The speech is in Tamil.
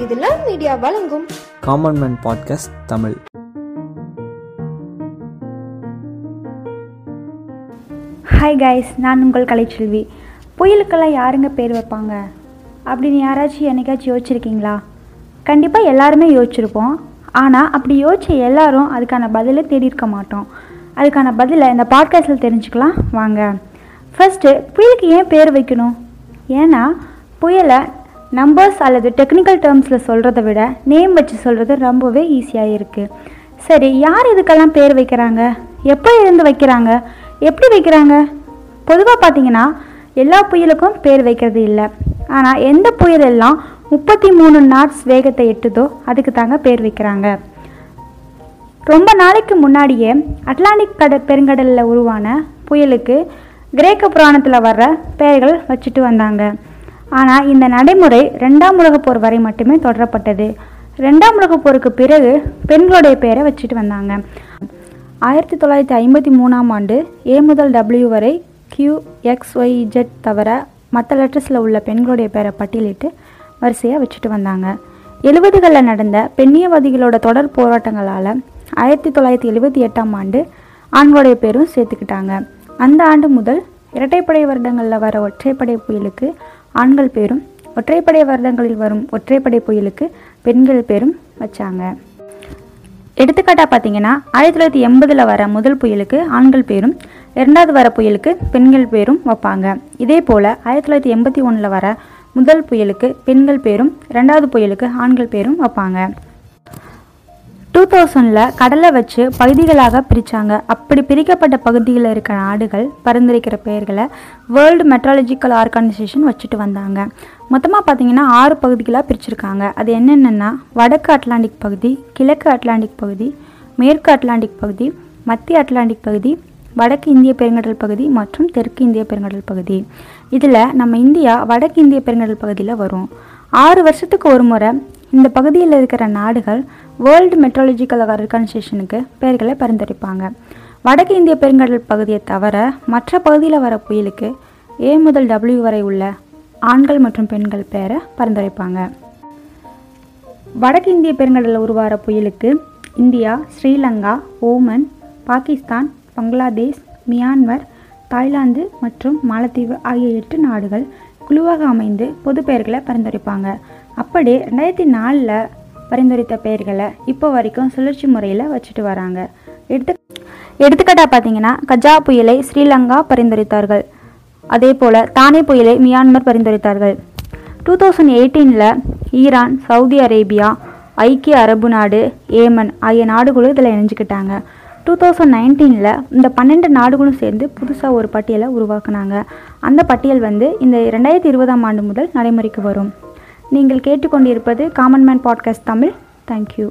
இது லவ் மீடியா வழங்கும். Common man podcast Tamil. Hi guys நான் உங்கள் கலைச்செல்வி. புயலுக்கெல்லாம் யாருங்க பேர் வைப்பாங்க? அப்படின்னு யாராச்சும் என்னைக்காச்சும் யோசிச்சிருக்கீங்களா? கண்டிப்பாக எல்லாருமே யோசிச்சிருப்போம். ஆனால் அப்படி யோசிச்ச எல்லாரும் அதுக்கான பதிலை தேடி இருக்க மாட்டோம். அதுக்கான பதிலை இந்த பாட்காஸ்ட்டில் தெரிஞ்சுக்கலாம். வாங்க. ஃபஸ்ட்டு புயலுக்கு ஏன் பேர் வைக்கணும்? ஏன்னா புயலை நம்பர்ஸ் அல்லது டெக்னிக்கல் டேர்ம்ஸில் சொல்கிறத விட நேம் வச்சு சொல்கிறது ரொம்பவே ஈஸியாக இருக்குது சரி யார் இதுக்கெல்லாம் பேர் வைக்கிறாங்க? எப்போ இருந்து வைக்கிறாங்க? எப்படி வைக்கிறாங்க? பொதுவாக பார்த்தீங்கன்னா எல்லா புயலுக்கும் பேர் வைக்கிறது இல்லை. ஆனால் எந்த புயல் எல்லாம் முப்பத்தி மூணு நாட்ஸ் வேகத்தை எட்டுதோ அதுக்கு தாங்க பேர் வைக்கிறாங்க. ரொம்ப நாளைக்கு முன்னாடியே அட்லாண்டிக் கட பெருங்கடலில் உருவான புயலுக்கு கிரேக்க புராணத்தில் வர்ற பெயர்கள் வச்சுட்டு வந்தாங்க. ஆனால் இந்த நடைமுறை ரெண்டாம் உலகப் போர் வரை மட்டுமே தொடரப்பட்டது. ரெண்டாம் உலகப் போருக்கு பிறகு பெண்களுடைய பெயரை வச்சுட்டு வந்தாங்க. ஆயிரத்தி தொள்ளாயிரத்தி ஐம்பத்தி மூணாம் ஆண்டு ஏ முதல் டபிள்யூ வரை கியூ எக்ஸ் ஒய் ஜெட் தவிர மற்ற லெட்டர்ஸில் உள்ள பெண்களுடைய பேரை பட்டியலிட்டு வரிசையாக வச்சுட்டு வந்தாங்க. எழுபதுகளில் நடந்த பெண்ணியவாதிகளோட தொடர் போராட்டங்களால் ஆயிரத்தி தொள்ளாயிரத்தி எழுபத்தி எட்டாம் ஆண்டு ஆண்களுடைய பேரும் சேர்த்துக்கிட்டாங்க. அந்த ஆண்டு முதல் இரட்டைப்படை வருடங்களில் வர ஒற்றைப்படை புயலுக்கு ஆண்கள் பேரும் ஒற்றைப்படை வருடங்களில் வரும் ஒற்றைப்படை புயலுக்கு பெண்கள் பேரும் வச்சாங்க. எடுத்துக்காட்டாக பார்த்தீங்கன்னா ஆயிரத்தி தொள்ளாயிரத்தி எண்பதில் வர முதல் புயலுக்கு ஆண்கள் பேரும் இரண்டாவது வர புயலுக்கு பெண்கள் பேரும் வைப்பாங்க. இதே போல் ஆயிரத்தி தொள்ளாயிரத்தி எண்பத்தி ஒன்றில் வர முதல் புயலுக்கு பெண்கள் பேரும் ரெண்டாவது புயலுக்கு ஆண்கள் பேரும் வைப்பாங்க. தௌசண்டில் கடலை வச்சு பகுதிகளாக பிரித்தாங்க அப்படி பிரிக்கப்பட்ட பகுதியில் இருக்கிற நாடுகள் பரிந்துரைக்கிற பெயர்களை வேர்ல்டு மெட்ராலஜிக்கல் ஆர்கனைசேஷன் வச்சுட்டு வந்தாங்க. மொத்தமாக பார்த்தீங்கன்னா ஆறு பகுதிகளாக பிரிச்சிருக்காங்க. அது என்னென்னா வடக்கு அட்லாண்டிக் பகுதி கிழக்கு அட்லாண்டிக் பகுதி மேற்கு அட்லாண்டிக் பகுதி மத்திய அட்லாண்டிக் பகுதி வடக்கு இந்திய பெருங்கடல் பகுதி மற்றும் தெற்கு இந்திய பெருங்கடல் பகுதி. இதில் நம்ம இந்தியா வடக்கு இந்திய பெருங்கடல் பகுதியில் வரும். ஆறு வருஷத்துக்கு ஒரு முறை இந்த பகுதியில் இருக்கிற நாடுகள் வேர்ல்டு மெட்ரலஜிக்கல் ஆர்கனைசேஷனுக்கு பெயர்களை பரிந்துரைப்பாங்க. வடக்கு இந்திய பெருங்கடல் பகுதியை தவிர மற்ற பகுதியில் வர புயலுக்கு ஏ முதல் டபிள்யூ வரை உள்ள ஆண்கள் மற்றும் பெண்கள் பெயரை பரிந்துரைப்பாங்க. வடக்கு இந்திய பெருங்கடலில் உருவாகிற புயலுக்கு India Sri Lanka Oman Pakistan Bangladesh Myanmar Thailand மற்றும் மாலத்தீவு ஆகிய எட்டு நாடுகள் குழுவாக அமைந்து பொது பெயர்களை பரிந்துரைப்பாங்க. அப்படி ரெண்டாயிரத்தி நாலில் பரிந்துரைத்த பெயர்களை இப்போ வரைக்கும் சுழற்சி முறையில் வச்சுட்டு வராங்க. எடுத்து எடுத்துக்காட்டாக பார்த்தீங்கன்னா கஜா புயலை ஸ்ரீலங்கா பரிந்துரைத்தார்கள். அதே போல் தானே புயலை மியான்மர் பரிந்துரைத்தார்கள். டூ தௌசண்ட் எயிட்டீனில் ஈரான் சவுதி அரேபியா ஐக்கிய அரபு நாடு ஏமன் ஆகிய நாடுகளும் இதில் இணைஞ்சிக்கிட்டாங்க. டூ தௌசண்ட் நைன்டீனில் இந்த பன்னெண்டு நாடுகளும் சேர்ந்து புதுசாக ஒரு பட்டியலை உருவாக்குனாங்க. அந்த பட்டியல் வந்து இந்த ரெண்டாயிரத்தி இருபதாம் ஆண்டு முதல் நடைமுறைக்கு வரும். நீங்கள் கேட்டுக்கொண்டிருப்பது common man podcast Tamil. Thank you